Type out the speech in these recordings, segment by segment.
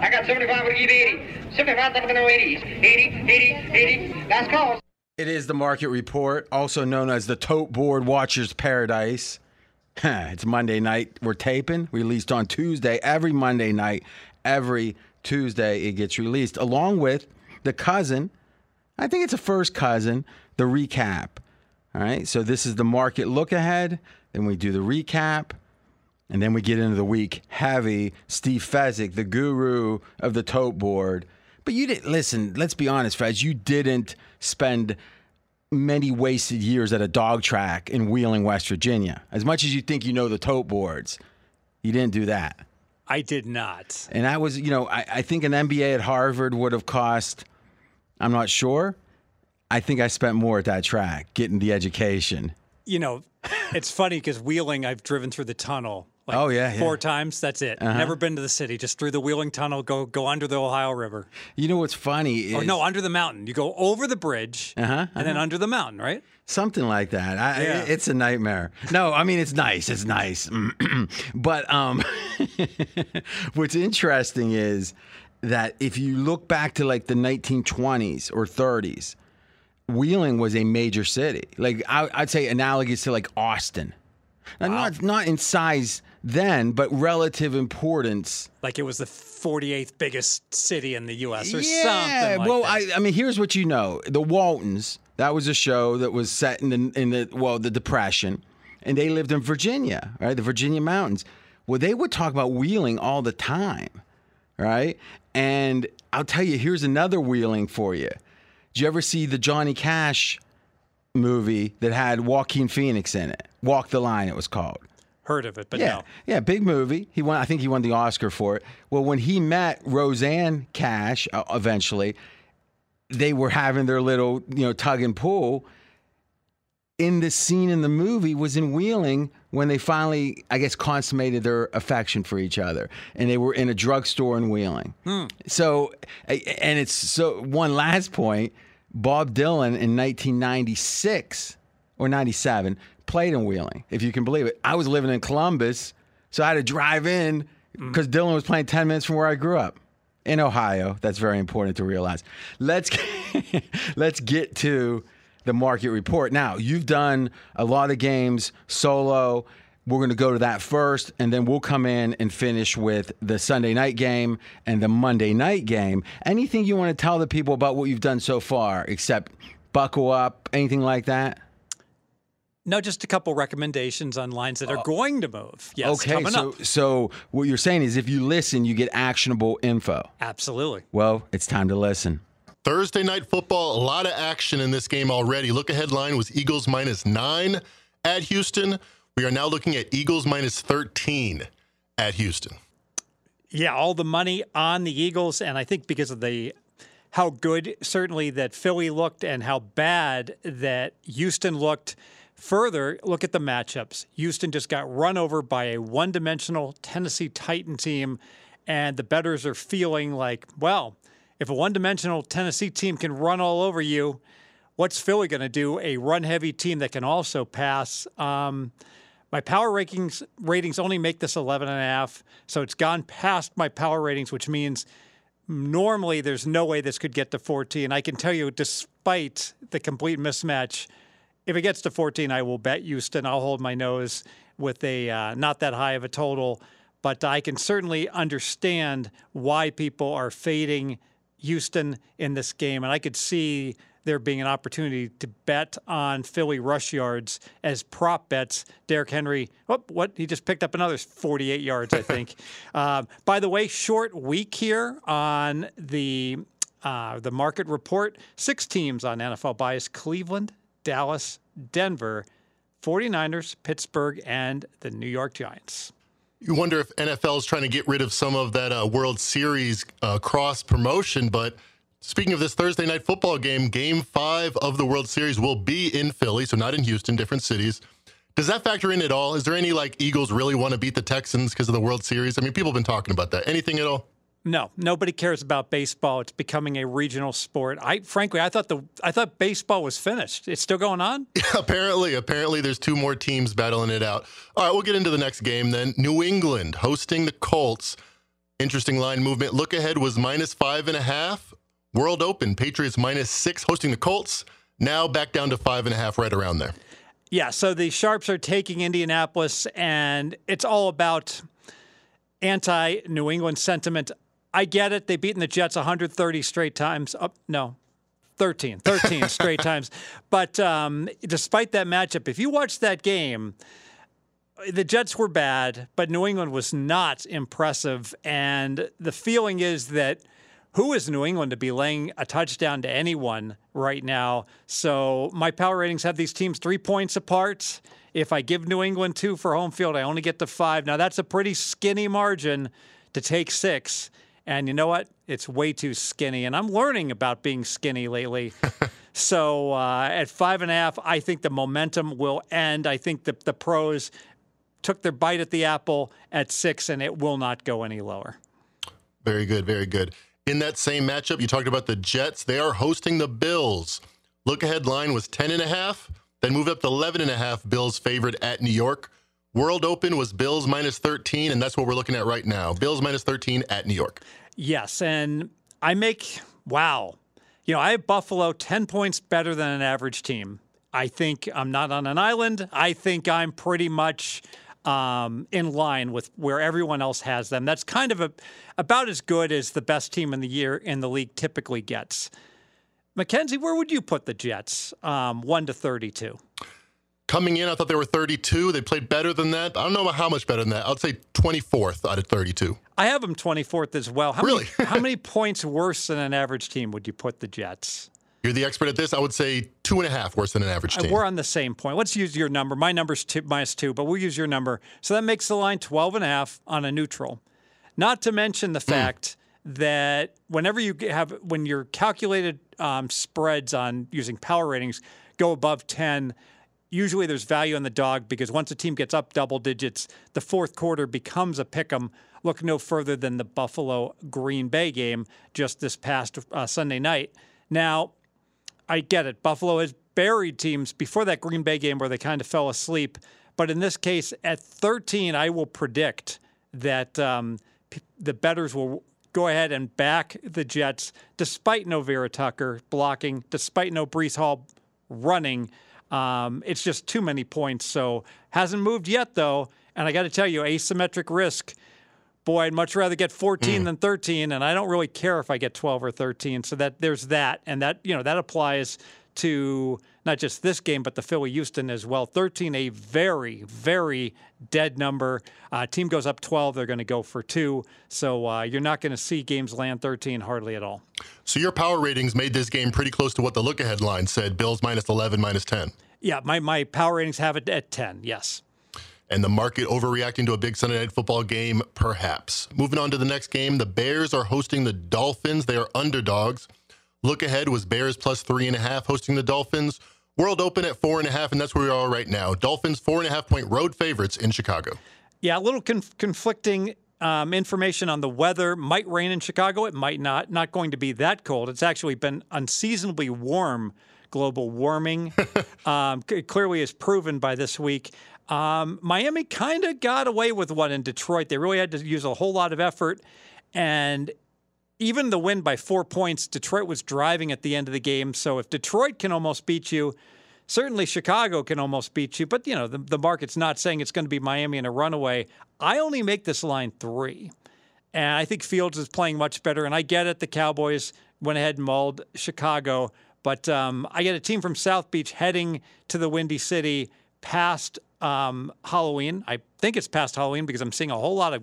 I got 75, we'll give 80. 75, I'm going to 80s. 80, 80, 80. Last call. It is the market report, also known as the Tote Board Watchers Paradise. it's Monday night. We're taping. Released on Tuesday. Every Monday night, every Tuesday, it gets released, along with the cousin. I think it's a first cousin, the recap. All right. So this is the market look ahead. Then we do the recap. And then we get into the week heavy. Steve Fezzik, the guru of the tote board. But you didn't listen. Let's be honest, Fez. You didn't spend many wasted years at a dog track in Wheeling, West Virginia. As much as you think you know the tote boards, you didn't do that. I did not. And I was, you know, I, I think an MBA at Harvard would have cost. I'm not sure. I think I spent more at that track getting the education. You know, it's funny because Wheeling, I've driven through the tunnel. Like Oh, yeah, four yeah. times. That's it. Never been to the city. Just through the Wheeling Tunnel. Go go under the Ohio River. You know what's funny? Is Or no, under the mountain. You go over the bridge Uh-huh, and then under the mountain, right? Something like that. I, Yeah. It's a nightmare. No, I mean it's nice. It's nice. but um, what's interesting is that if you look back to like the 1920s or 30s, Wheeling was a major city. Like I, I'd say analogous to like Austin. Now, Not not in size then, but relative importance. Like it was the 48th biggest city in the U.S. or yeah, something like well. I, I mean, here's what you know: the Waltons. That was a show that was set in the in the well, the Depression, and they lived in Virginia, right? The Virginia mountains. Well, they would talk about Wheeling all the time, right? And I'll tell you, here's another Wheeling for you. Did you ever see the Johnny Cash movie that had Joaquin Phoenix in it? Walk the Line, it was called. Heard of it, but Yeah, no. yeah, big movie. He won. I think he won the Oscar for it. Well, when he met Rosanne Cash, uh, eventually, they were having their little, you know, tug and pull. In the scene in the movie was in Wheeling when they finally, I guess, consummated their affection for each other, and they were in a drugstore in Wheeling. So, and it's so one last point. Bob Dylan in 1996 or 97 played in Wheeling, if you can believe it. I was living in Columbus, so I had to drive in mm. because Dylan was playing 10 minutes from where I grew up in Ohio. That's very important to realize. Let's let's get to the market report. Now, you've done a lot of games solo. We're going to go to that first, and then we'll come in and finish with the Sunday night game and the Monday night game. Anything you want to tell the people about what you've done so far, except buckle up, anything like that? No, just a couple recommendations on lines that are oh. going to move. Yes, okay, coming so up. so what you're saying is if you listen, you get actionable info. Absolutely. Well, it's time to listen. Thursday night football, a lot of action in this game already. Look ahead line was Eagles minus nine at Houston. We are now looking at Eagles minus 13 at Houston. Yeah, all the money on the Eagles, and I think because of the how good certainly that Philly looked and how bad that Houston looked. Further, look at the matchups. Houston just got run over by a one-dimensional Tennessee Titan team, and the betters are feeling like, well, if a one-dimensional Tennessee team can run all over you, what's Philly going to do? A run-heavy team that can also pass. Um, my power rankings ratings only make this 11 and a half, so it's gone past my power ratings, which means normally there's no way this could get to 14. I can tell you, despite the complete mismatch, if it gets to 14, I will bet Houston. I'll hold my nose with a uh, not that high of a total, but I can certainly understand why people are fading Houston in this game, and I could see there being an opportunity to bet on Philly rush yards as prop bets. Derrick Henry, oh, what he just picked up another 48 yards, I think. um, by the way, short week here on the uh, the market report. Six teams on NFL byes: Cleveland, Dallas, Denver, 49ers, Pittsburgh, and the New York Giants. You wonder if NFL is trying to get rid of some of that uh, World Series uh, cross promotion. But speaking of this Thursday night football game, game five of the World Series will be in Philly, so not in Houston, different cities. Does that factor in at all? Is there any like Eagles really want to beat the Texans because of the World Series? I mean, people have been talking about that. Anything at all? No, nobody cares about baseball. It's becoming a regional sport. I frankly, I thought the I thought baseball was finished. It's still going on. apparently, apparently, there's two more teams battling it out. All right, we'll get into the next game then. New England hosting the Colts. Interesting line movement. Look ahead was minus five and a half. World Open, Patriots minus six, hosting the Colts. Now back down to five and a half, right around there. Yeah, so the Sharps are taking Indianapolis, and it's all about anti New England sentiment. I get it. They've beaten the Jets 130 straight times. Up, no, 13, 13 straight times. But um, despite that matchup, if you watch that game, the Jets were bad, but New England was not impressive. And the feeling is that who is New England to be laying a touchdown to anyone right now? So my power ratings have these teams three points apart. If I give New England two for home field, I only get to five. Now that's a pretty skinny margin to take six. And you know what? It's way too skinny. And I'm learning about being skinny lately. so uh, at five and a half, I think the momentum will end. I think the, the pros took their bite at the apple at six, and it will not go any lower. Very good. Very good. In that same matchup, you talked about the Jets. They are hosting the Bills. Look ahead line was 10 and a half, then moved up to 11 and a half. Bills favored at New York. World Open was Bills minus 13, and that's what we're looking at right now. Bills minus 13 at New York. Yes, and I make wow. You know, I have Buffalo 10 points better than an average team. I think I'm not on an island. I think I'm pretty much um, in line with where everyone else has them. That's kind of a, about as good as the best team in the year in the league typically gets. Mackenzie, where would you put the Jets? Um, one to thirty-two. Coming in, I thought they were 32. They played better than that. I don't know how much better than that. I'd say 24th out of 32. I have them 24th as well. How really? Many, how many points worse than an average team would you put the Jets? You're the expert at this. I would say two and a half worse than an average team. We're on the same point. Let's use your number. My number's two, minus two, but we'll use your number. So that makes the line 12 and a half on a neutral. Not to mention the fact mm. that whenever you have, when your calculated um, spreads on using power ratings go above 10, usually there's value in the dog because once a team gets up double digits, the fourth quarter becomes a pick 'em. Look no further than the Buffalo Green Bay game just this past uh, Sunday night. Now, I get it. Buffalo has buried teams before that Green Bay game where they kind of fell asleep. But in this case, at 13, I will predict that um, the betters will go ahead and back the Jets despite no Vera Tucker blocking, despite no Breece Hall running. Um, it's just too many points. So hasn't moved yet, though. And I got to tell you, asymmetric risk. Boy, I'd much rather get 14 mm. than 13, and I don't really care if I get 12 or 13. So that there's that, and that you know that applies to not just this game, but the Philly Houston as well. 13, a very, very dead number. Uh, team goes up 12, they're going to go for two. So uh, you're not going to see games land 13 hardly at all. So your power ratings made this game pretty close to what the look ahead line said Bills minus 11, minus 10. Yeah, my, my power ratings have it at 10, yes. And the market overreacting to a big Sunday night football game, perhaps. Moving on to the next game, the Bears are hosting the Dolphins. They are underdogs. Look ahead was Bears plus three and a half hosting the Dolphins. World Open at four and a half, and that's where we are right now. Dolphins four and a half point road favorites in Chicago. Yeah, a little conf- conflicting um, information on the weather. Might rain in Chicago. It might not. Not going to be that cold. It's actually been unseasonably warm. Global warming um, clearly is proven by this week. Um, Miami kind of got away with one in Detroit. They really had to use a whole lot of effort. And even the win by four points, Detroit was driving at the end of the game. So if Detroit can almost beat you, certainly Chicago can almost beat you. But, you know, the, the market's not saying it's going to be Miami in a runaway. I only make this line three. And I think Fields is playing much better. And I get it. The Cowboys went ahead and mauled Chicago. But um, I get a team from South Beach heading to the Windy City past um, Halloween. I think it's past Halloween because I'm seeing a whole lot of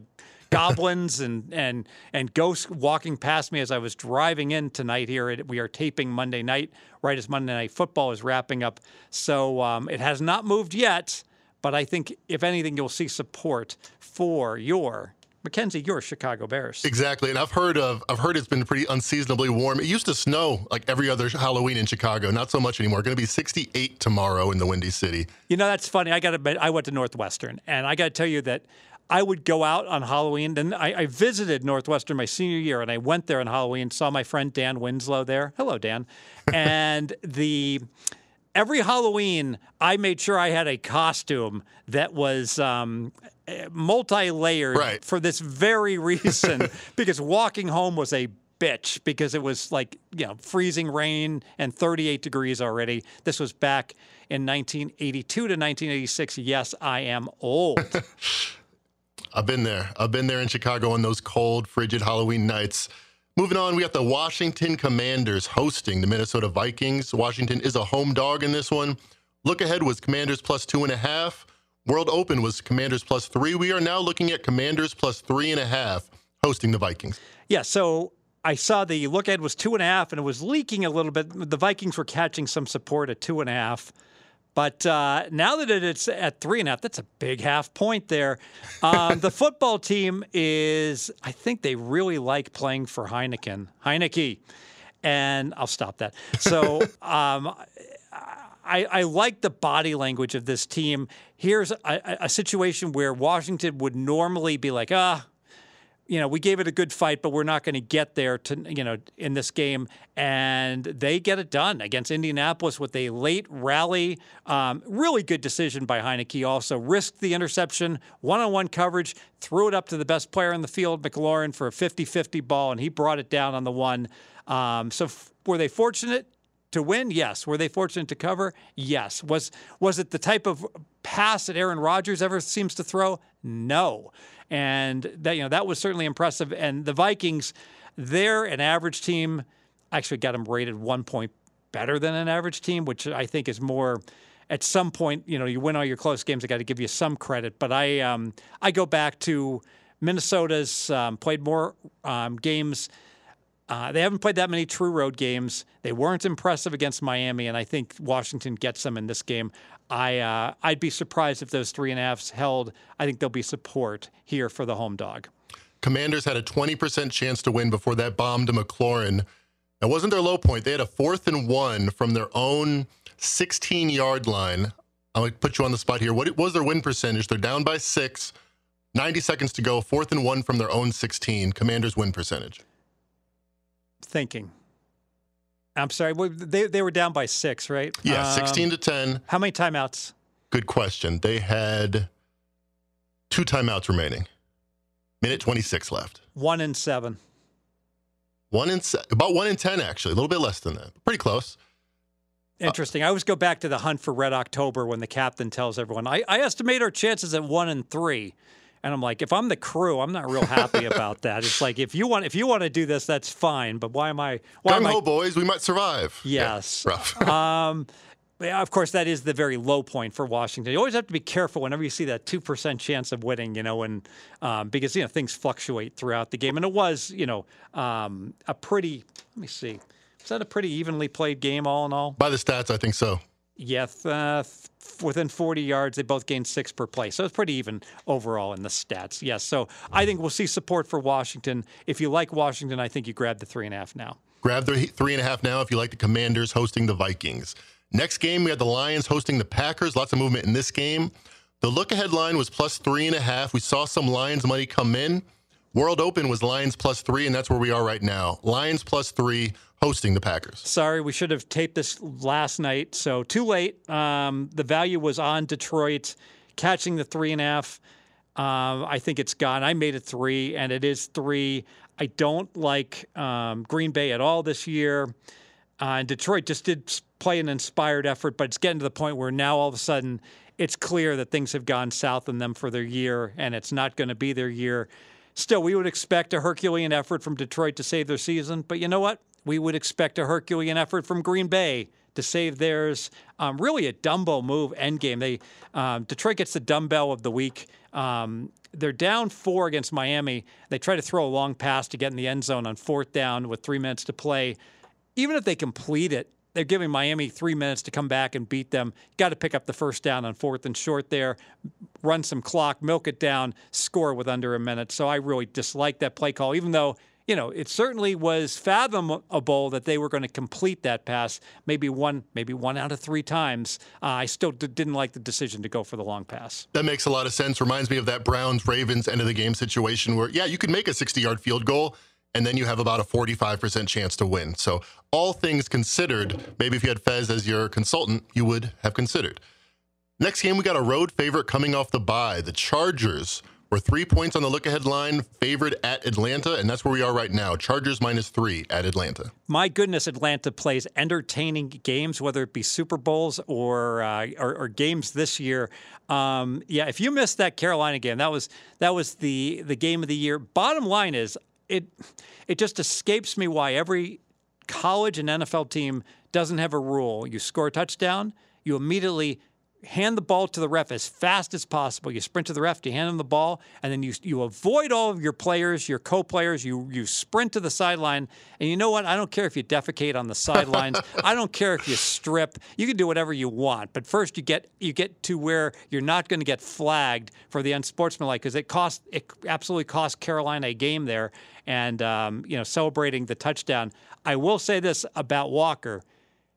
goblins and and and ghosts walking past me as I was driving in tonight. Here we are taping Monday night, right as Monday Night Football is wrapping up. So um, it has not moved yet, but I think if anything, you'll see support for your Mackenzie, your Chicago Bears. Exactly, and I've heard of I've heard it's been pretty unseasonably warm. It used to snow like every other Halloween in Chicago, not so much anymore. Going to be 68 tomorrow in the Windy City. You know that's funny. I got to I went to Northwestern, and I got to tell you that I would go out on Halloween. Then I, I, visited Northwestern my senior year, and I went there on Halloween. Saw my friend Dan Winslow there. Hello, Dan. And the every Halloween, I made sure I had a costume that was um, multi-layered Right. for this very reason because walking home was a bitch because it was like you know freezing rain and 38 degrees already this was back in 1982 to 1986 yes i am old I've been there. I've been there in Chicago on those cold, frigid Halloween nights. Moving on, we got the Washington Commanders hosting the Minnesota Vikings. Washington is a home dog in this one. Look ahead was Commanders plus two and a half. World Open was Commanders plus three. We are now looking at Commanders plus three and a half hosting the Vikings. yeah so i saw the look ahead was two and a half and it was leaking a little bit the vikings were catching some support at two and a half But uh, now that it's at three and a half, that's a big half point there. Um, the football team is, I think they really like playing for Heineken, Heineke, and I'll stop that. So um, I, I like the body language of this team. Here's a, a situation where Washington would normally be like, ah, you know, we gave it a good fight, but we're not going to get there to, you know, in this game. And they get it done against Indianapolis with a late rally. Um, really good decision by Heineke. Also risked the interception, one on one coverage, threw it up to the best player in the field, McLaurin, for a 50 50 ball, and he brought it down on the one. Um, so f- were they fortunate? To win, yes. Were they fortunate to cover? Yes. Was was it the type of pass that Aaron Rodgers ever seems to throw? No. And that you know that was certainly impressive. And the Vikings, they're an average team. Actually, got them rated one point better than an average team, which I think is more. At some point, you know, you win all your close games. I got to give you some credit, but I um, I go back to Minnesota's um, played more um, games. Uh, they haven't played that many true road games. They weren't impressive against Miami, and I think Washington gets them in this game. I uh, I'd be surprised if those three and a halfs held. I think there'll be support here for the home dog. Commanders had a 20% chance to win before that bomb to McLaurin. That wasn't their low point. They had a fourth and one from their own 16 yard line. To put you on the spot here. What was their win percentage? They're down by six, 90 seconds to go, fourth and one from their own 16. Commanders win percentage. Thinking. I'm sorry. They they were down by six, right? Yeah, Um, 16 to 10. How many timeouts? Good question. They had two timeouts remaining. Minute 26 left. One and seven. One in se- about one in 10, actually. A little bit less than that. Pretty close. Interesting. I always go back to the hunt for Red October when the captain tells everyone, I, I estimate our chances at one in three. And I'm like, if I'm the crew, I'm not real happy about that. It's like if you want if you want to do this, that's fine. But why am I why Gung am ho, I boys. We might survive. Yeah, Yes. rough. um, yeah, of course, that is the very low point for Washington. You always have to be careful whenever you see that two percent chance of winning, you know, and um, because you know things fluctuate throughout the game, and it was, you know, um, a pretty. Let me see, was that a pretty evenly played game all in all? By the stats, I think so. Yeah, uh, within 40 yards, they both gained six per play. So it's pretty even overall in the stats. Yes. So I think we'll see support for Washington. If you like Washington, I think you grab the three and a half now. Grab the three and a half now if you like the Commanders hosting the Vikings. Next game, we had the Lions hosting the Packers. Lots of movement in this game. The look ahead line was plus three and a half. We saw some Lions money come in. World Open was Lions plus three, and that's where we are right now. Lions plus three hosting the Packers. Sorry, we should have taped this last night. So too late. Um, the value was on Detroit catching the three and a half. Um, I think it's gone. I made it three, and it is three. I don't like um, Green Bay at all this year. Uh, and Detroit just did play an inspired effort, but it's getting to the point where now all of a sudden it's clear that things have gone south in them for their year, and it's not going to be their year. Still, we would expect a Herculean effort from Detroit to save their season, but you know what? We would expect a Herculean effort from Green Bay to save theirs. Um, really, a Dumbo move end game. They um, Detroit gets the dumbbell of the week. Um, they're down four against Miami. They try to throw a long pass to get in the end zone on fourth down with three minutes to play. Even if they complete it, they're giving Miami three minutes to come back and beat them. Got to pick up the first down on fourth and short there, run some clock, milk it down, score with under a minute. So I really dislike that play call, even though you know, it certainly was fathomable that they were going to complete that pass, maybe one, maybe one out of three times. Uh, I still d- didn't like the decision to go for the long pass. That makes a lot of sense. Reminds me of that Browns Ravens end of the game situation where, yeah, you could make a 60 yard field goal and then you have about a 45% chance to win. So, all things considered, maybe if you had Fez as your consultant, you would have considered. Next game, we got a road favorite coming off the bye. The Chargers were three points on the look ahead line, favored at Atlanta, and that's where we are right now. Chargers minus three at Atlanta. My goodness, Atlanta plays entertaining games, whether it be Super Bowls or uh, or, or, games this year. Um, yeah, if you missed that Carolina game, that was that was the the game of the year. Bottom line is, it it just escapes me why every college and NFL team doesn't have a rule. You score a touchdown, you immediately hand the ball to the ref as fast as possible. You sprint to the ref, you hand him the ball, and then you you avoid all of your players, your co-players. You you sprint to the sideline, and you know what? I don't care if you defecate on the sidelines. I don't care if you strip. You can do whatever you want, but first you get you get to where you're not going to get flagged for the unsportsmanlike because it cost it absolutely cost Carolina a game there, and um, you know celebrating the touchdown. I will say this about Walker.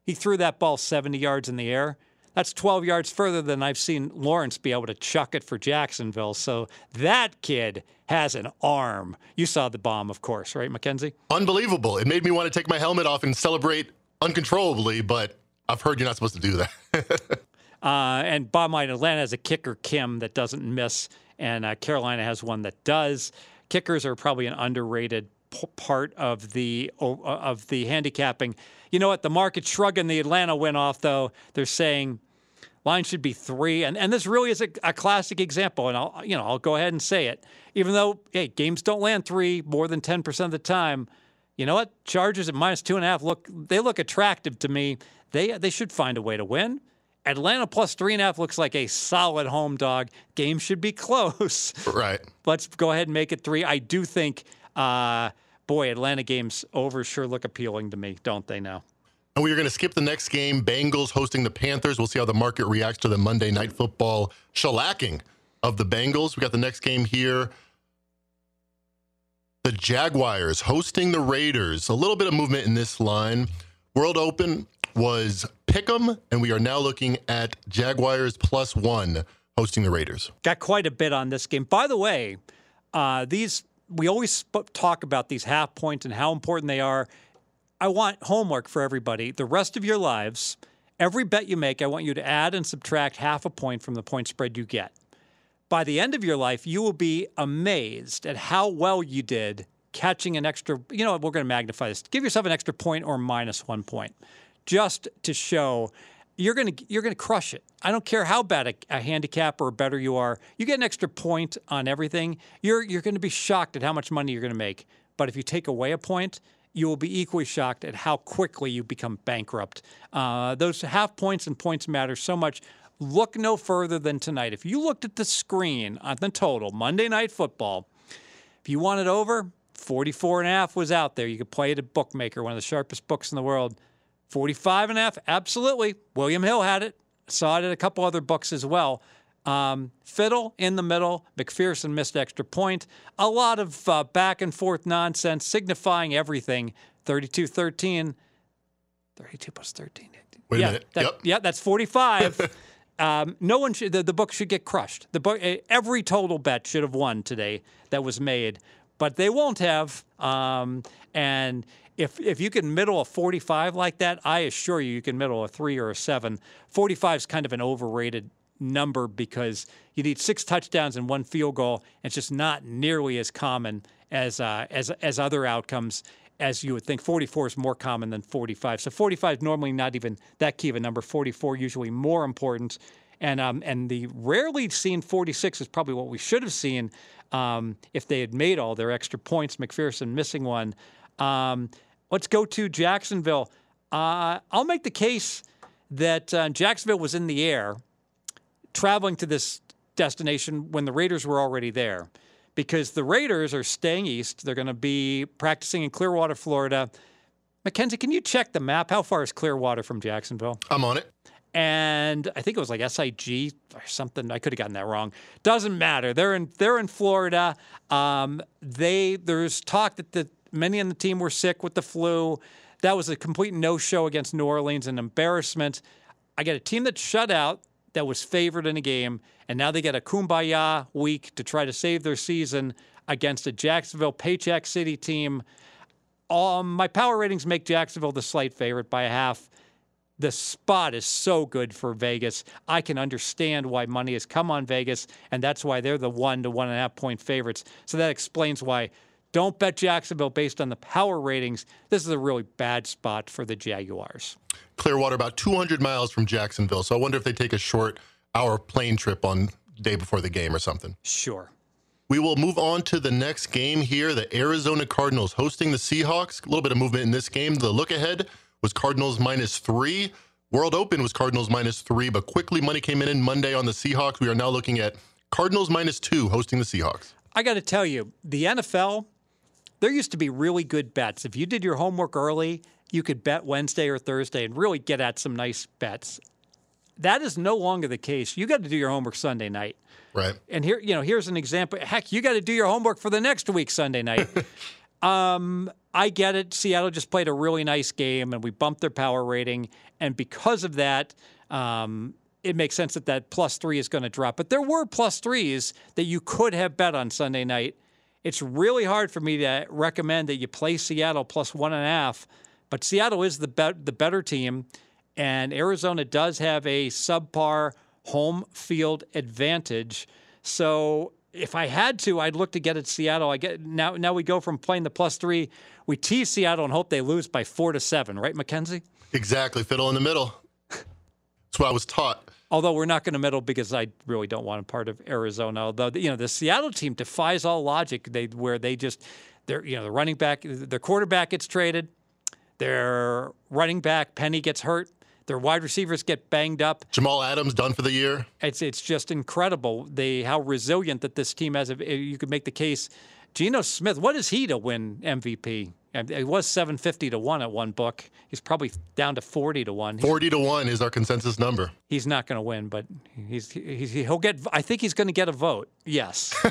He threw that ball 70 yards in the air that's 12 yards further than I've seen Lawrence be able to chuck it for Jacksonville. So that kid has an arm. You saw the bomb, of course, right, McKenzie? Unbelievable. It made me want to take my helmet off and celebrate uncontrollably, but I've heard you're not supposed to do that. uh, and bottom line, Atlanta has a kicker, Kim, that doesn't miss, and uh, Carolina has one that does. Kickers are probably an underrated p- part of the uh, of the handicapping. You know what? The market shrugging the Atlanta win off, though. They're saying line should be three, and and this really is a, a, classic example. And I'll you know I'll go ahead and say it, even though hey games don't land three more than ten percent of the time. You know what? Chargers at minus two and a half look they look attractive to me. They they should find a way to win. Atlanta plus three and a half looks like a solid home dog. Game should be close. Right. Let's go ahead and make it three. I do think. Uh, boy, Atlanta games over sure look appealing to me, don't they now? And we are going to skip the next game. Bengals hosting the Panthers. We'll see how the market reacts to the Monday Night Football shellacking of the Bengals. We got the next game here. The Jaguars hosting the Raiders. A little bit of movement in this line. World Open was Pick'em, and we are now looking at Jaguars plus one hosting the Raiders. Got quite a bit on this game. By the way, uh, these we always talk about these half points and how important they are. I want homework for everybody. The rest of your lives, every bet you make, I want you to add and subtract half a point from the point spread you get. By the end of your life, you will be amazed at how well you did catching an extra. You know, we're going to magnify this. Give yourself an extra point or minus one point just to show you're going to you're going to crush it. I don't care how bad a, a handicap or better you are. You get an extra point on everything. You're you're going to be shocked at how much money you're going to make. But if you take away a point, you will be equally shocked at how quickly you become bankrupt. Uh, those half points and points matter so much. Look no further than tonight. If you looked at the screen on the total Monday Night Football, if you wanted over, 44 and a half was out there. You could play it at Bookmaker, one of the sharpest books in the world. 45 and a half, absolutely. William Hill had it. Saw it at a couple other books as well. Um, Fiddle in the middle. McPherson missed extra point. A lot of uh, back and forth nonsense signifying everything. 32 13. 32 plus 13. Wait yeah, a minute. That, yep. Yeah, that's 45. um, no one should, the, the book should get crushed. The book, eh, every total bet should have won today that was made, but they won't have. Um, and if if you can middle a 45 like that, I assure you, you can middle a three or a seven. 45 is kind of an overrated number because you need six touchdowns and one field goal. It's just not nearly as common as uh, as as other outcomes as you would think. 44 is more common than 45. So 45 is normally not even that key of a number. 44 usually more important. And um, and the rarely seen 46 is probably what we should have seen um, if they had made all their extra points. McPherson missing one. Um, Let's go to Jacksonville. Uh, I'll make the case that uh, Jacksonville was in the air traveling to this destination when the Raiders were already there because the Raiders are staying east. They're going to be practicing in Clearwater, Florida. Mackenzie, can you check the map? How far is Clearwater from Jacksonville? I'm on it. And I think it was like SIG or something. I could have gotten that wrong. Doesn't matter. They're in they're in Florida. Um, they there's talk that the Many on the team were sick with the flu. That was a complete no show against New Orleans, an embarrassment. I got a team that shut out that was favored in a game, and now they get a kumbaya week to try to save their season against a Jacksonville Paycheck City team. Um, my power ratings make Jacksonville the slight favorite by a half. the spot is so good for Vegas. I can understand why money has come on Vegas, and that's why they're the one to one and a half point favorites. So that explains why don't bet Jacksonville based on the power ratings. This is a really bad spot for the Jaguars. Clearwater, about 200 miles from Jacksonville. So I wonder if they take a short hour plane trip on day before the game or something. Sure. We will move on to the next game here. The Arizona Cardinals hosting the Seahawks. A little bit of movement in this game. The look ahead was Cardinals minus three. World Open was Cardinals minus three, but quickly money came in in Monday on the Seahawks. We are now looking at Cardinals minus two hosting the Seahawks. I got to tell you, the NFL, there used to be really good bets. If you did your homework early, you could bet Wednesday or Thursday and really get at some nice bets. That is no longer the case. You got to do your homework Sunday night. Right. And here, you know, here's an example. Heck, you got to do your homework for the next week Sunday night. um, I get it. Seattle just played a really nice game, and we bumped their power rating, and because of that, um, it makes sense that that plus three is going to drop. But there were plus threes that you could have bet on Sunday night. It's really hard for me to recommend that you play Seattle plus one and a half, but Seattle is the be- the better team, and Arizona does have a subpar home field advantage. So if I had to, I'd look to get at Seattle. I get now. Now we go from playing the plus three. We tease Seattle and hope they lose by four to seven, right, Mackenzie? Exactly. Fiddle in the middle. That's what I was taught. Although we're not going to meddle because I really don't want a part of Arizona. Although you know the Seattle team defies all logic. They where they just they're you know the running back, their quarterback gets traded, their running back Penny gets hurt. Their wide receivers get banged up. Jamal Adams done for the year. It's it's just incredible they how resilient that this team has. You could make the case. Geno Smith, what is he to win MVP? It was 750 to 1 at one book. He's probably down to 40 to 1. 40 to 1 is our consensus number. He's not going to win, but he's, he's he'll get I think he's going to get a vote. Yes.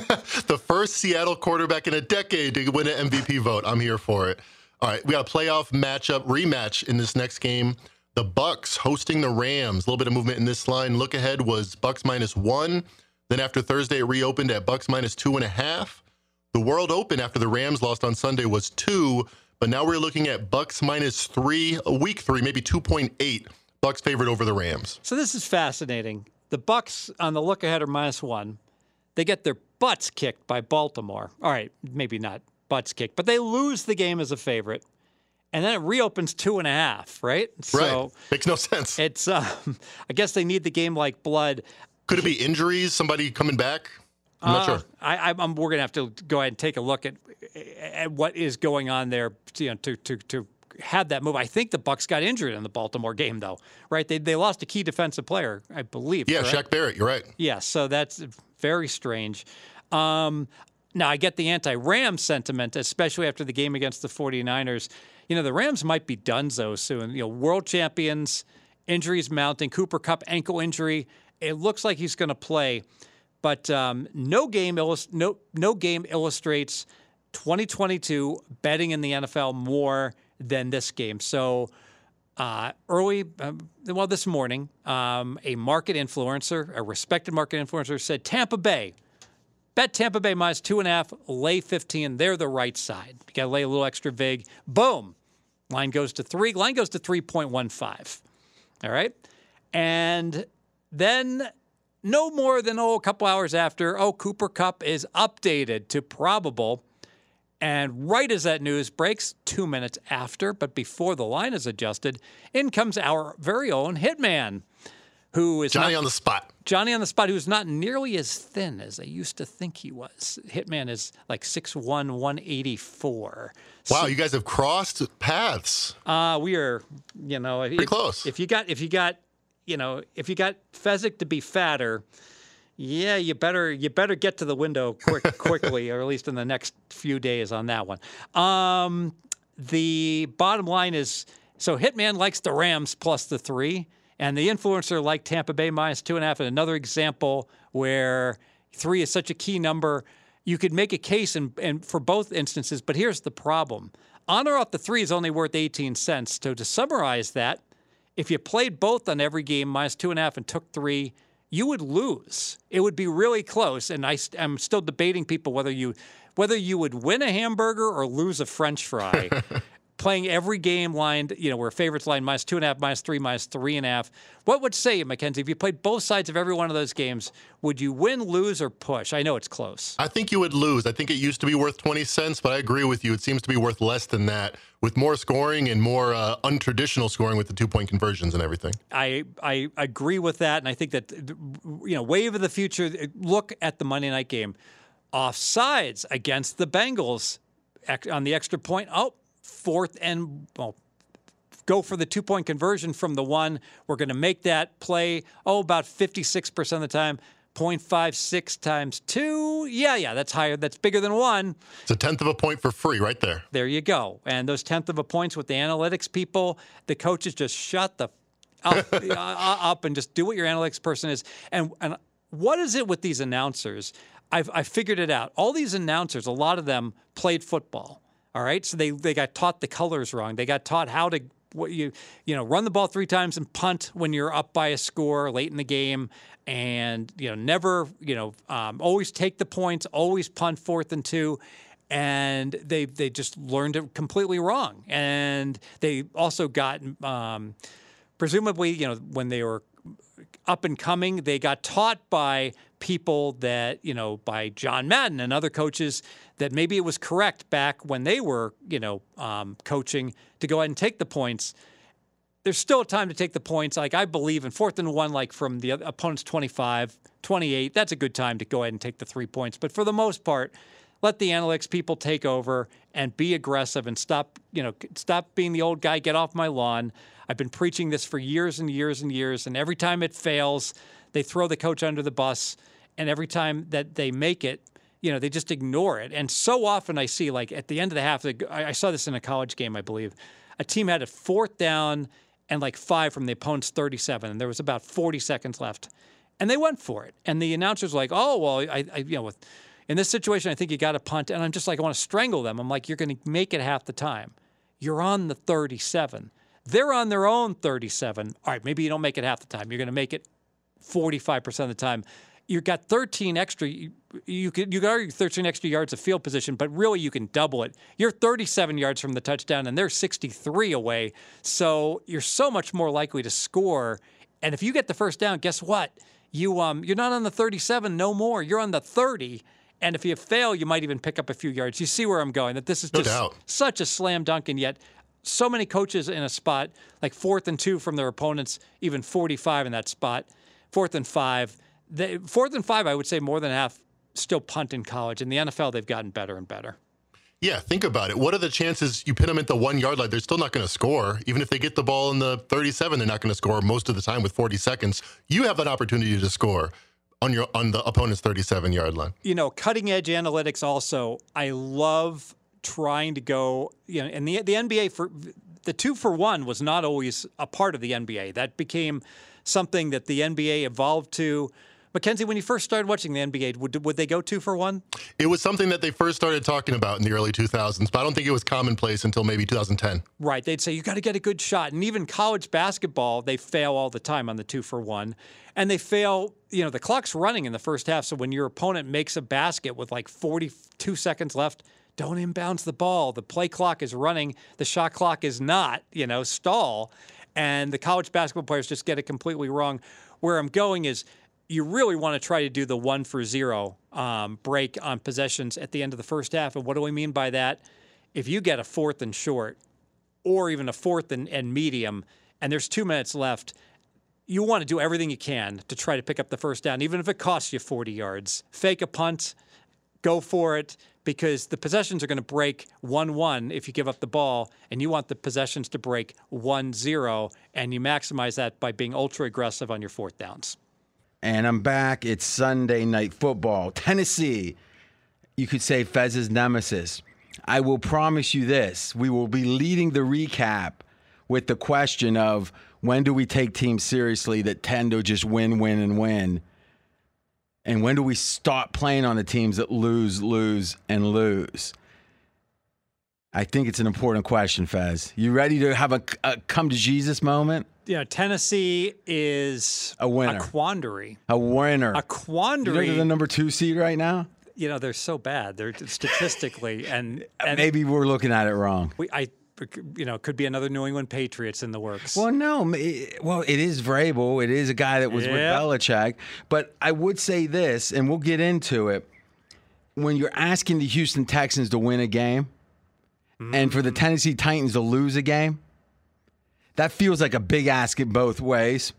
the first Seattle quarterback in a decade to win an MVP vote. I'm here for it. All right, we got a playoff matchup rematch in this next game. The Bucs hosting the Rams. A little bit of movement in this line. Look ahead was Bucs minus one. Then after Thursday, it reopened at Bucs minus two and a half. The World Open after the Rams lost on Sunday was two, but now we're looking at Bucs minus three, a week three, maybe two point eight. Bucs favored over the Rams. So this is fascinating. The Bucks on the look ahead are minus one. They get their butts kicked by Baltimore. All right, maybe not butts kicked, but they lose the game as a favorite and then it reopens two and a half, right? So right. Makes no sense. It's, um, I guess they need the game like blood. Could it be injuries? Somebody coming back? I'm not uh, sure. I, am we're going to have to go ahead and take a look at, at what is going on there, you know, to to to have that move. I think the Bucs got injured in the Baltimore game, though, right? They they lost a key defensive player, I believe. Yeah, correct? Shaq Barrett. You're right. Yeah, so that's very strange. Um, now I get the anti-Ram sentiment, especially after the game against the 49ers you know, the Rams might be donezo soon. You know, world champions, injuries mounting, Cooper Kupp ankle injury. It looks like he's going to play, but um, no game illust- no no game illustrates 2022 betting in the NFL more than this game. So. Uh, early, um, well, this morning, um, a market influencer, a respected market influencer, said Tampa Bay Bet Tampa Bay minus two and a half, lay 15. They're the right side. You got to lay a little extra vig. Boom. Line goes to three. Line goes to 3.15. All right. And then no more than oh, a couple hours after, oh, Cooper Kupp is updated to probable. And right as that news breaks, two minutes after, but before the line is adjusted, in comes our very own hitman who is Johnny not, on the spot. Johnny on the spot, who's not nearly as thin as I used to think he was. Hitman is like 6'1", 184. Wow, so, you guys have crossed paths. Uh, we are, you know, pretty if, close. If you got, if you got, you know, if you got Fezzik to be fatter, yeah, you better you better get to the window quick, quickly, or at least in the next few days on that one. Um, the bottom line is, so Hitman likes the Rams plus the three. And the influencer like Tampa Bay minus two and a half. And another example where three is such a key number. You could make a case and, in, for both instances, but here's the problem. On or off the three is only worth 18 cents. So to summarize that, if you played both on every game, minus two and a half, and took three, you would lose. It would be really close. And I, am still debating people whether you whether you would win a hamburger or lose a French fry. playing every game lined, you know, where favorites line minus two and a half, minus three, minus three and a half. What would say, Mackenzie, if you played both sides of every one of those games, would you win, lose, or push? I know it's close. I think you would lose. I think it used to be worth 20 cents, but I agree with you. It seems to be worth less than that with more scoring and more uh, untraditional scoring with the two point conversions and everything. I, I agree with that. And I think that, you know, wave of the future, look at the Monday night game. Offsides against the Bengals on the extra point. Oh, fourth and, well, go for the two point conversion from the one. We're going to make that play, oh, about 56% of the time. 0.56 times two. Yeah, yeah, that's higher. That's bigger than one. It's a tenth of a point for free right there. There you go. And those tenth of a points with the analytics people, the coaches just shut the up, uh, up and just do what your analytics person is. And, and what is it with these announcers? I've, I figured it out. All these announcers, a lot of them played football. All right, so they they got taught the colors wrong. They got taught how to what you you know run the ball three times and punt when you're up by a score late in the game, and you know never you know um, always take the points, always punt fourth and two. And they they just learned it completely wrong, and they also got um, presumably you know when they were up and coming, they got taught by people that, you know, by John Madden and other coaches that maybe it was correct back when they were, you know, um, coaching to go ahead and take the points. There's still time to take the points. Like I believe in fourth and one, like from the opponent's 25, 28, that's a good time to go ahead and take the three points. But for the most part, let the analytics people take over and be aggressive and stop, you know, stop being the old guy, get off my lawn. I've been preaching this for years and years and years, and every time it fails, they throw the coach under the bus, and every time that they make it, you know, they just ignore it. And so often I see, like at the end of the half, I saw this in a college game, I believe. A team had a fourth down and like five from the opponent's 37, and there was about 40 seconds left, and they went for it. And the announcers like, "Oh, well, I, I you know, with, in this situation, I think you got to punt." And I'm just like, I want to strangle them. I'm like, "You're going to make it half the time. You're on the 37." They're on their own 37. All right, maybe you don't make it half the time. You're going to make it 45% of the time. You've got 13 extra. You, you could you could argue 13 extra yards of field position, but really you can double it. You're 37 yards from the touchdown, and they're 63 away. So you're so much more likely to score. And if you get the first down, guess what? You um you're not on the 37 no more. You're on the 30. And if you fail, you might even pick up a few yards. You see where I'm going? That this is just no such a slam dunk, and yet so many coaches in a spot like fourth and two from their opponents, even 45 in that spot, fourth and five. They, fourth and five, I would say more than half still punt in college. In the NFL, they've gotten better and better. Yeah, think about it. What are the chances you pin them at the one yard line? They're still not going to score. Even if they get the ball in the 37, they're not going to score most of the time with 40 seconds. You have an opportunity to score on your on the opponent's 37 yard line. You know, cutting edge analytics also. I love trying to go, you know, and the the NBA for the two for one was not always a part of the NBA. That became something that the NBA evolved to. Mackenzie, when you first started watching the NBA, would, would they go two for one? It was something that they first started talking about in the early 2000s, but I don't think it was commonplace until maybe 2010. Right. They'd say, you got to get a good shot. And even college basketball, they fail all the time on the two for one. And they fail, you know, the clock's running in the first half. So when your opponent makes a basket with like 42 seconds left, don't inbounds the ball. The play clock is running, the shot clock is not, you know, stall. And the college basketball players just get it completely wrong. Where I'm going is you really want to try to do the one for zero um, break on possessions at the end of the first half. And what do we mean by that? If you get a fourth and short, or even a fourth and, and medium, and there's two minutes left, you want to do everything you can to try to pick up the first down, even if it costs you 40 yards. Fake a punt, go for it because the possessions are going to break 1 1 if you give up the ball, and you want the possessions to break 1 0, and you maximize that by being ultra aggressive on your fourth downs. And I'm back. It's Sunday night football. Tennessee, you could say Fez's nemesis. I will promise you this we will be leading the recap with the question of when do we take teams seriously that tend to just win, win, and win? And when do we stop playing on the teams that lose, lose, and lose? I think it's an important question, Fez. You ready to have a, a come to Jesus moment? Yeah, Tennessee is a winner, a quandary, a winner, a quandary. You know they're the number two seed right now. You know they're so bad. They're statistically and, and maybe we're looking at it wrong. We, I you know, could be another New England Patriots in the works. Well, no. Well, it is Vrabel. It is a guy that was with Yeah. Belichick. But I would say this, and we'll get into it. When you're asking the Houston Texans to win a game and for the mm-hmm. Tennessee Titans to lose a game, that feels like a big ask in both ways.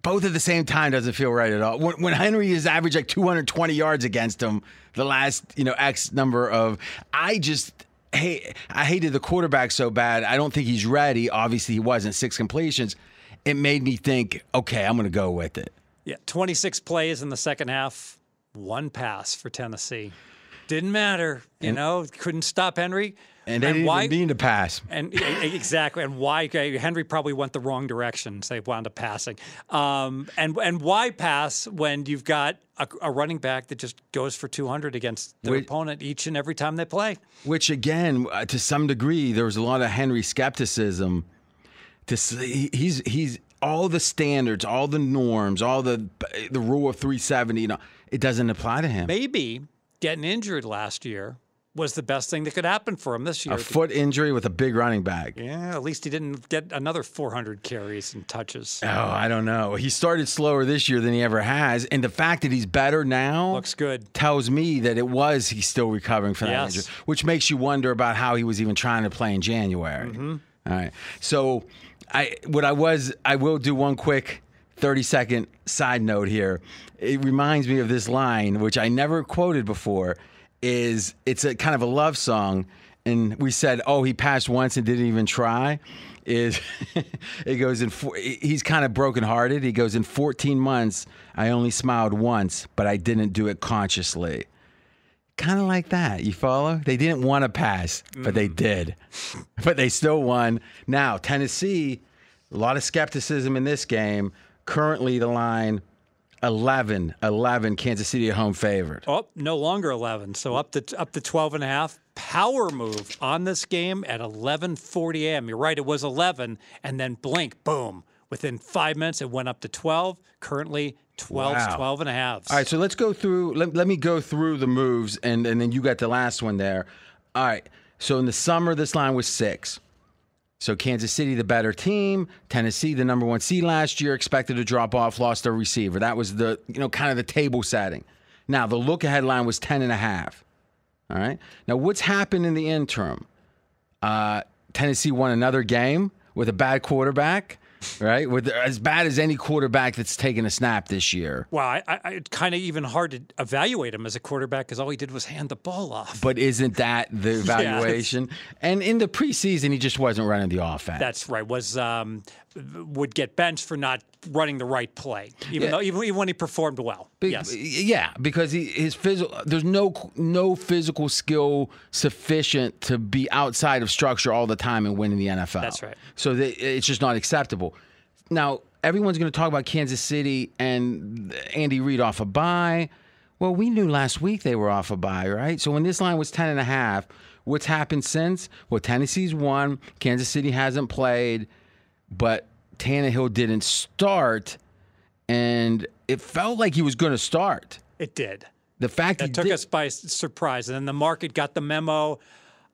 Both at the same time doesn't feel right at all. When, when Henry has averaged like 220 yards against him the last, you know, X number of, I just hey, I hated the quarterback so bad. I don't think he's ready. Obviously, he wasn't. Six completions. It made me think, okay, I'm going to go with it. yeah, 26 plays in the second half, one pass for Tennessee. Didn't matter, you know, couldn't stop Henry. And they didn't why? even need to pass. And exactly, and why Henry probably went the wrong direction, so they wound up passing. Um, and and why pass when you've got a, a running back that just goes for 200 against their Wait. opponent each and every time they play? Which again, uh, to some degree, there was a lot of Henry skepticism. To see, he's he's all the standards, all the norms, all the the rule of 370. You know, it doesn't apply to him. Maybe getting injured last year was the best thing that could happen for him this year. A foot injury with a big running back. yeah, at least he didn't get another 400 carries and touches. Oh, I don't know. He started slower this year than he ever has, and the fact that he's better now Looks good. tells me that it was he's still recovering from that Yes. injury, which makes you wonder about how he was even trying to play in January. Mm-hmm. All right. So, I what I was I will do one quick 30 second side note here. It reminds me of this line which I never quoted before is it's a kind of a love song and we said, "Oh, he passed once and didn't even try." Is it goes in? four- He's kind of brokenhearted. He goes in 14 months. I only smiled once, but I didn't do it consciously. Kind of like that. You follow? They didn't want to pass, but they mm. did. but they still won. Now Tennessee, a lot of skepticism in this game. Currently, the line 11, 11. Kansas City home favorite. Oh, no longer 11. So up to up to 12 and a half. Power move on this game at 11:40 a.m. You're right, it was 11 and then blink, boom. Within 5 minutes it went up to 12. Currently 12 Wow. 12 and a half. All right, so let's go through. Let, let me go through the moves, and, and then you got the last one there. All right, so in the summer, this line was six. So Kansas City, the better team. Tennessee, the number one seed last year, expected to drop off, lost their receiver. That was the you know kind of the table setting. Now the look ahead line was ten and a half. All right. Now what's happened in the interim? Uh, Tennessee won another game with a bad quarterback, right? With as bad as any quarterback that's taken a snap this year. Well, I, I, it's kind of even hard to evaluate him as a quarterback because all he did was hand the ball off. But isn't that the evaluation? and in the preseason, he just wasn't running the offense. That's right. Was um, would get benched for not running the right play, even Yeah. though even, even when he performed well. Be- yes. Yeah, because he, his physical, there's no no physical skill sufficient to be outside of structure all the time and win in the NFL. That's right. So they, it's just not acceptable. Now everyone's going to talk about Kansas City and Andy Reid off a bye. Well, we knew last week they were off a bye, right? So when this line was 10 and a half, what's happened since? Well, Tennessee's won. Kansas City hasn't played, but Tannehill didn't start, and it felt like he was going to start. It did. The fact he That took did, us by surprise. And then the market got the memo.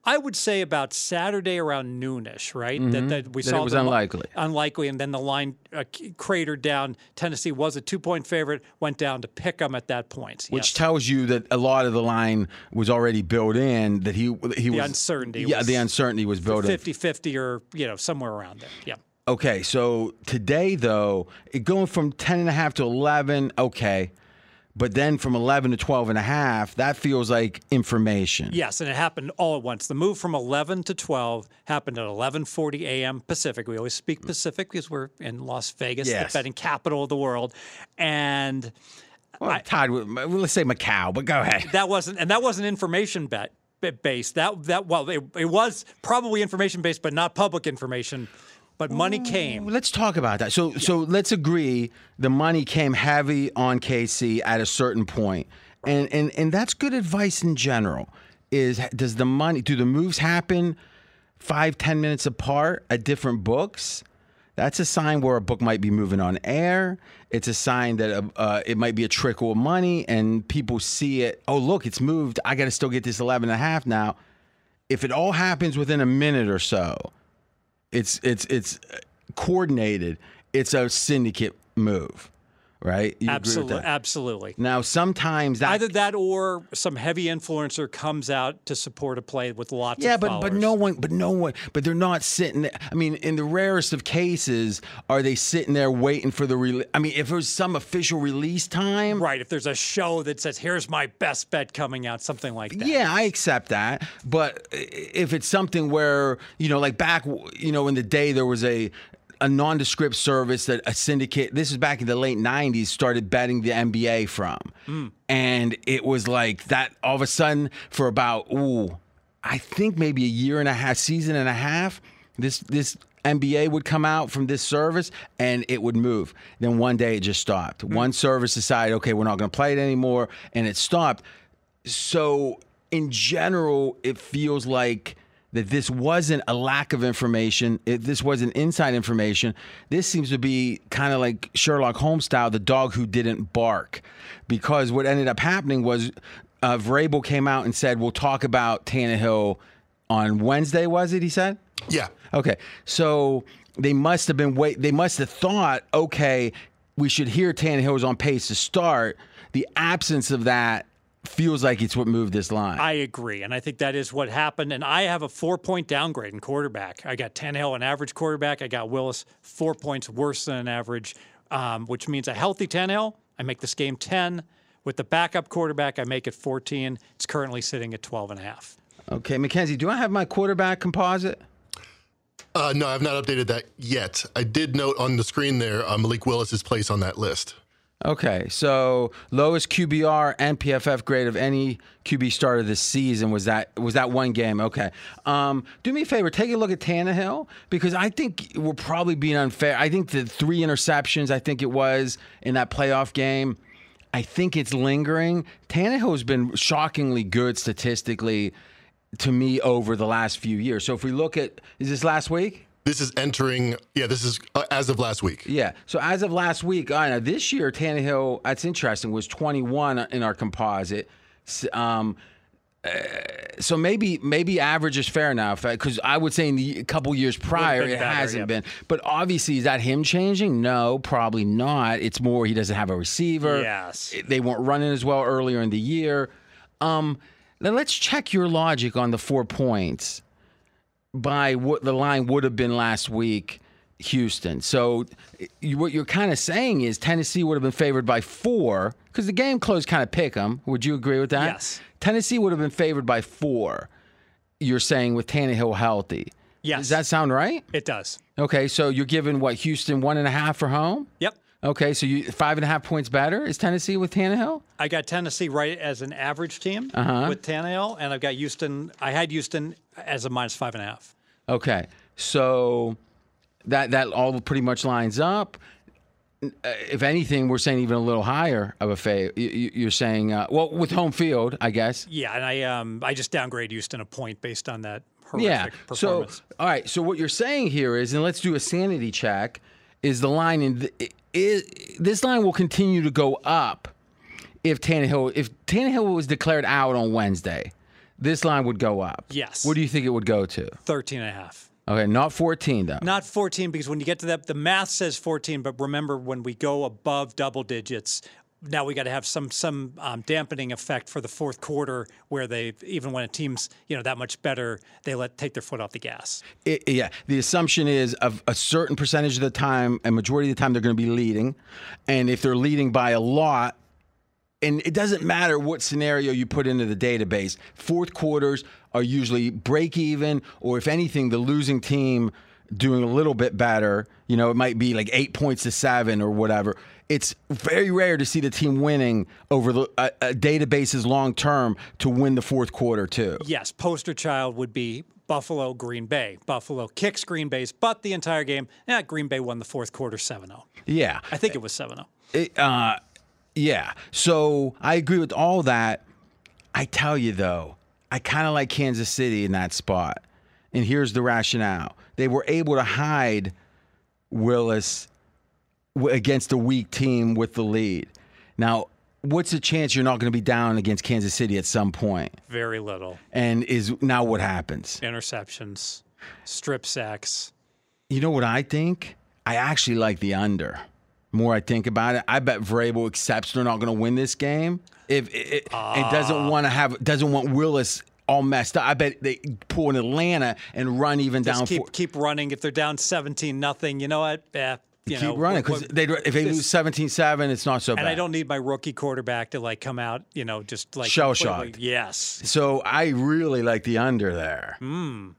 I would say about Saturday around noonish, right? That, that we Mm-hmm. That saw it was the li- unlikely. unlikely, and then the line uh, cratered down. Tennessee was a two-point favorite, went down to pick them at that point. which yes. tells you that a lot of the line was already built in. That he he was uncertainty Yeah, the uncertainty was built in. 50-50 or you know somewhere around there. Yeah. Okay, so today though, it going from 10 and a half to 11, okay. But then from 11 to 12 and a half, that feels like information. Yes, and it happened all at once. The move from 11 to 12 happened at 11:40 a.m. Pacific. We always speak mm. Pacific because we're in Las Vegas, Yes. the betting capital of the world, and Well, tied with, let's say Macau, but go ahead. that wasn't and that wasn't information bet based. That that well, it, it was probably information based, but not public information. But money came. Let's talk about that. So, so let's agree the money came heavy on KC at a certain point, and and and that's good advice in general. Is does the money do the moves happen five ten minutes apart at different books? That's a sign where a book might be moving on air. It's a sign that uh, uh, it might be a trickle of money, and people see it. Oh, look, it's moved. I got to still get this 11 and a half now. if it all happens within a minute or so, it's it's it's coordinated. It's a syndicate move, right? You agree with Absolutely, that? absolutely. Now, sometimes that Either that or some heavy influencer comes out to support a play with lots Yeah, of but followers. but no one, but no one, but they're not sitting. There. I mean, in the rarest of cases, are they sitting there waiting for the release? I mean, if there's some official release time, Right, if there's a show that says, here's my best bet coming out, something like that. Yeah, I accept that. But if it's something where you know, like back, you know, in the day, there was a a nondescript service that a syndicate. This is back in the late '90s. Started betting the NBA from, hmm. and it was like that. All of a sudden, for about ooh, I think maybe a year and a half, season and a half, this this. NBA would come out from this service and it would move. Then one day it just stopped. Hmm. One service decided, okay, we're not going to play it anymore, and it stopped so in general it feels like that this wasn't a lack of information it, this wasn't inside information this seems to be kind of like sherlock holmes style the dog who didn't bark because what ended up happening was uh, Vrabel came out and said we'll talk about Tannehill on Wednesday was it he said Yeah. Okay, so they must have been wait. They must have thought, okay, we should hear Tannehill was on pace to start. The absence of that feels like it's what moved this line. I agree, and I think that is what happened. And I have a four-point downgrade in quarterback. I got Tannehill, an average quarterback. I got Willis, four points worse than an average, um, which means a healthy Tannehill, I make this game 10. With the backup quarterback, I make it 14. It's currently sitting at 12 and a half. okay, Mackenzie, do I have my quarterback composite? Uh, no, I've not updated that yet. I did note on the screen there uh, Malik Willis's place on that list. Okay, so lowest QBR and PFF grade of any QB starter this season was that was that one game. Okay, um, do me a favor, take a look at Tannehill because I think we're probably being unfair. I think the three interceptions, I think it was in that playoff game. I think it's lingering. Tannehill has been shockingly good statistically to me over the last few years. So if we look at, is this last week? This is entering, yeah, this is uh, as of last week. Yeah. So as of last week, I know this year Tannehill. That's interesting. Was 21 in our composite. S- Um, uh, so maybe maybe average is fair enough because I would say in the couple years prior it better, hasn't yeah. been. But obviously, is that him changing? No, probably not. It's more he doesn't have a receiver. Yes. They weren't running as well earlier in the year. Um, then let's check your logic on the four points by what the line would have been last week, Houston. So you, what you're kind of saying is Tennessee would have been favored by four because the game closed kind of pick them. Would you agree with that? Yes. Tennessee would have been favored by four. You're saying with Tannehill healthy. Yes. Does that sound right? It does. Okay, so you're giving what Houston one and a half for home. Yep. Okay, so you five and a half points better is Tennessee with Tannehill. I got Tennessee right as an average team Uh-huh. with Tannehill, and I've got Houston. I had Houston as a minus five and a half. Okay, so that that all pretty much lines up. If anything, we're saying even a little higher of a fade. You're saying, uh, well, with home field, I guess. Yeah, and I um I just downgrade Houston a point based on that horrific Yeah. So, all right. So what you're saying here is, and let's do a sanity check. Is the line in the, is, this line will continue to go up if Tannehill if Tannehill was declared out on Wednesday, this line would go up. Yes. What do you think it would go to? 13 and a half. Okay, not 14 though. Not 14 because when you get to that, the math says 14, but remember when we go above double digits, now we got to have some some um, dampening effect for the fourth quarter where they even when a team's you know that much better, they let take their foot off the gas. It- yeah, the assumption is of a certain percentage of the time, a majority of the time, they're going to be leading, and if they're leading by a lot, and it doesn't matter what scenario you put into the database, fourth quarters are usually break even, or if anything, the losing team doing a little bit better. You know, it might be like eight points to seven or whatever. It's very rare to see the team winning over the a, a database's long term to win the fourth quarter too. Yes, poster child would be Buffalo Green Bay. Buffalo kicks Green Bay's butt the entire game. Yeah, Green Bay won the fourth quarter 7-0. Yeah, I think it was oh. 7-0. It, uh, yeah. So I agree with all that. I tell you though, I kind of like Kansas City in that spot. And here's the rationale: they were able to hide Willis against a weak team with the lead. Now, what's the chance you're not going to be down against Kansas City at some point? Very little And is now what happens? interceptions, strip sacks. You know what I think? I actually like the under. More I think about it, I bet Vrabel accepts they're not going to win this game. If it, and doesn't want to have doesn't want Willis all messed up. I bet they pull in Atlanta and run even Just down. keep for, keep running. If they're down seventeen nothing, you know what? Eh, you keep know, running because they if they this- lose 17-7, it's not so bad. And I don't need my rookie quarterback to like come out, you know, just like Shell-shocked. Yes, So I really like the under there. Hmm.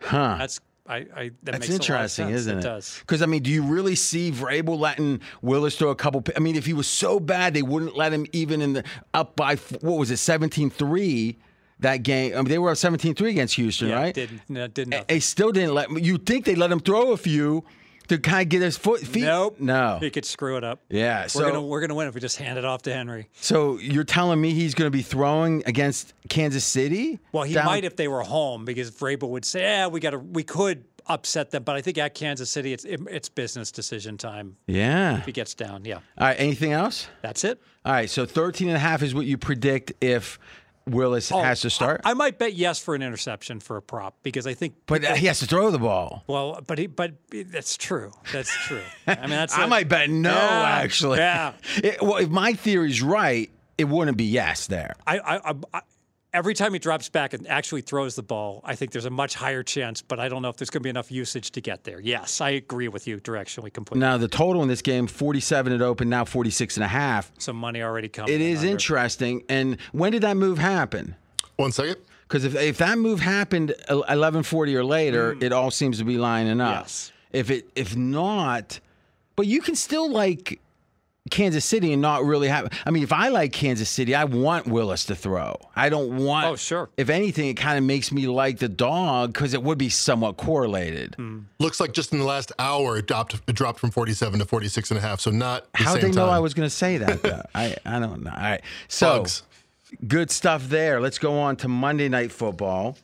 Huh. that's I. I that That's makes a lot of interesting, isn't it? It does. Because I mean, do you really see Vrabel letting Willis throw a couple? I mean, if he was so bad, they wouldn't let him even in the up by what was it, 17-3 that game. I mean, they were up 17-3 against Houston, Yeah, right? did no, did nothing. They still didn't let. You think they let him throw a few to kind of get his foot feet? Nope. No. He could screw it up. Yeah. We're So gonna we're gonna win if we just hand it off to Henry. so you're telling me he's going to be throwing against Kansas City? Well, he Down- might if they were home because Vrabel would say, "Yeah, we got to we could upset them," but I think at Kansas City, it's it, it's business decision time. Yeah. If he gets down, yeah, All right. Anything else? that's it. All right. So 13 and a half is what you predict if Willis has oh, to start. Oh, I, I might bet yes for an interception for a prop because I think. but uh, he has to throw the ball. Well, but he, but that's true. That's true. I mean, that's. I a- might bet no, Yeah, actually. yeah. It- well, if my theory's right, it wouldn't be yes there. I, I, I, every time he drops back and actually throws the ball, I think there's a much higher chance. But I don't know if there's going to be enough usage to get there. Yes, I agree with you directionally completely. Now, the total in this game, 47 at open, now 46 and a half. Some money already coming. It in is under. interesting. And when did that move happen? One second. Because if, if that move happened 1140 or later, it all seems to be lining up. Mm. Yes. If it if not, but you can still like Kansas City and not really have. I mean, if I like Kansas City, I want Willis to throw. I don't want. Oh, sure. If anything, it kind of makes me like the dog because it would be somewhat correlated. Hmm. Looks like just in the last hour it dropped it dropped from 47 to 46 and a half. So not the How same they know time. I was going to say that? Though? I I don't know. All right, so Bugs. good stuff there. Let's go on to Monday Night Football.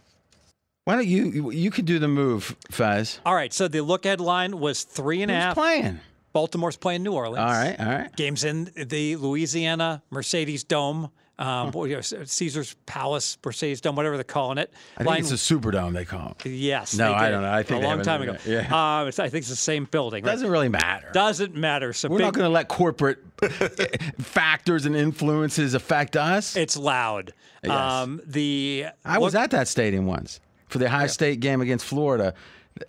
Why don't you you, you could do the move, Fez? All right. So the look ahead line was three and a Who's half. playing? Baltimore's playing New Orleans. All right, all right. Games in the Louisiana Mercedes Dome, um, know, Caesar's Palace, Mercedes Dome, whatever they're calling it. I think it's a Superdome they call it. yes. No, I don't know. I think a long time ago. yeah. It's, I think it's the same building. Right? Doesn't really matter. Doesn't matter. So We're big, not going to let corporate factors and influences affect us. It's loud. Yes. Um, the I was at that stadium once for the Ohio State game against Florida.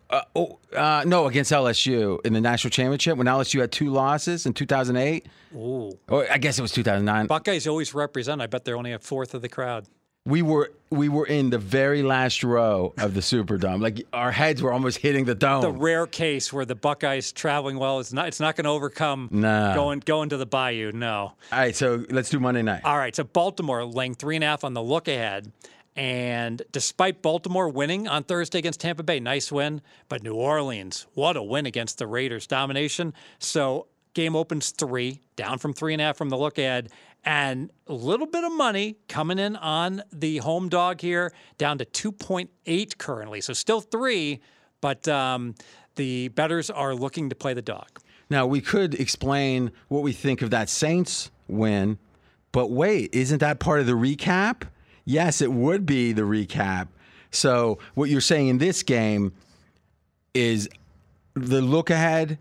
Uh, oh, uh, no, against LSU in the national championship when LSU had two losses in 2008. Ooh. Or I guess it was 2009. Buckeyes always represent. I bet they're only a fourth of the crowd. we were we were in the very last row of the Superdome. Like our heads were almost hitting the dome. The rare case where the Buckeyes traveling well is not. It's not going to overcome No. going going to the Bayou. No. All right, so let's do Monday night. All right, so Baltimore laying three and a half on the look ahead. And despite Baltimore winning on Thursday against Tampa Bay, nice win, but New Orleans, what a win against the Raiders, domination. So game opens three, down from three and a half from the look ahead, and a little bit of money coming in on the home dog here, down to 2.8 currently. So still three, but um, the bettors are looking to play the dog. Now we could explain what we think of that Saints win, but wait, isn't that part of the recap? Yes, it would be the recap. So what you're saying in this game is the look ahead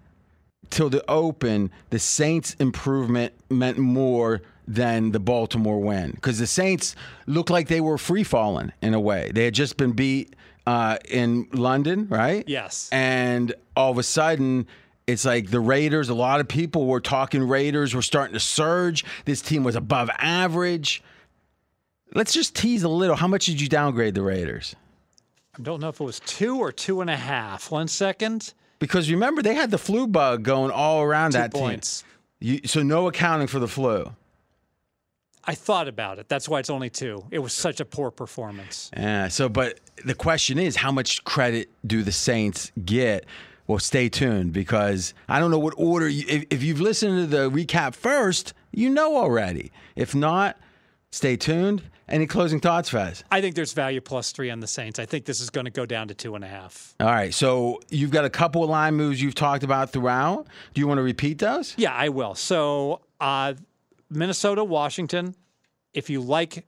till the open, the Saints improvement meant more than the Baltimore win because the Saints looked like they were free falling in a way. They had just been beat uh, in London, right? Yes. And all of a sudden, it's like the Raiders, a lot of people were talking Raiders were starting to surge. This team was above average. Let's just tease a little. How much did you downgrade the Raiders? I don't know if it was two or two and a half. One second. Because remember, they had the flu bug going all around that points. team. You, so no accounting for the flu. I thought about it. That's why it's only two. It was such a poor performance. Yeah. So, but the question is, how much credit do the Saints get? Well, stay tuned because I don't know what order. You, if, if you've listened to the recap first, you know already. If not, stay tuned. Any closing thoughts, Fez? I think there's value plus three on the Saints. I think this is going to go down to two and a half. All right. So you've got a couple of line moves you've talked about throughout. Do you want to repeat those? Yeah, I will. So uh, Minnesota, Washington. If you like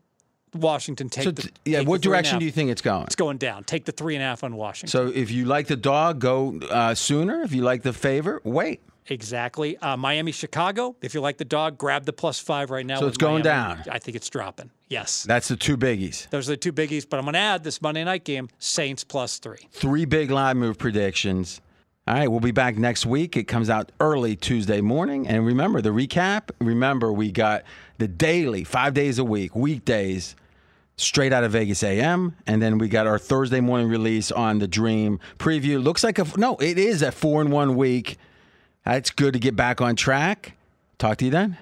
Washington, take So, the yeah, take what the three and a direction do you think it's going? It's going down. Take the three and a half on Washington. So if you like the dog, go uh, sooner. If you like the favor, wait. Exactly. Uh, Miami, Chicago. If you like the dog, grab the plus five right now. So it's going Miami. down. I think it's dropping. Yes. That's the two biggies. Those are the two biggies. But I'm going to add this Monday night game Saints plus three. Three big live move predictions. All right, we'll be back next week. It comes out early Tuesday morning. And remember the recap. Remember, we got the daily, five days a week, weekdays, straight out of Vegas AM. And then we got our Thursday morning release on the Dream preview. Looks like a, no, it is a four in one week. It's good to get back on track. Talk to you then.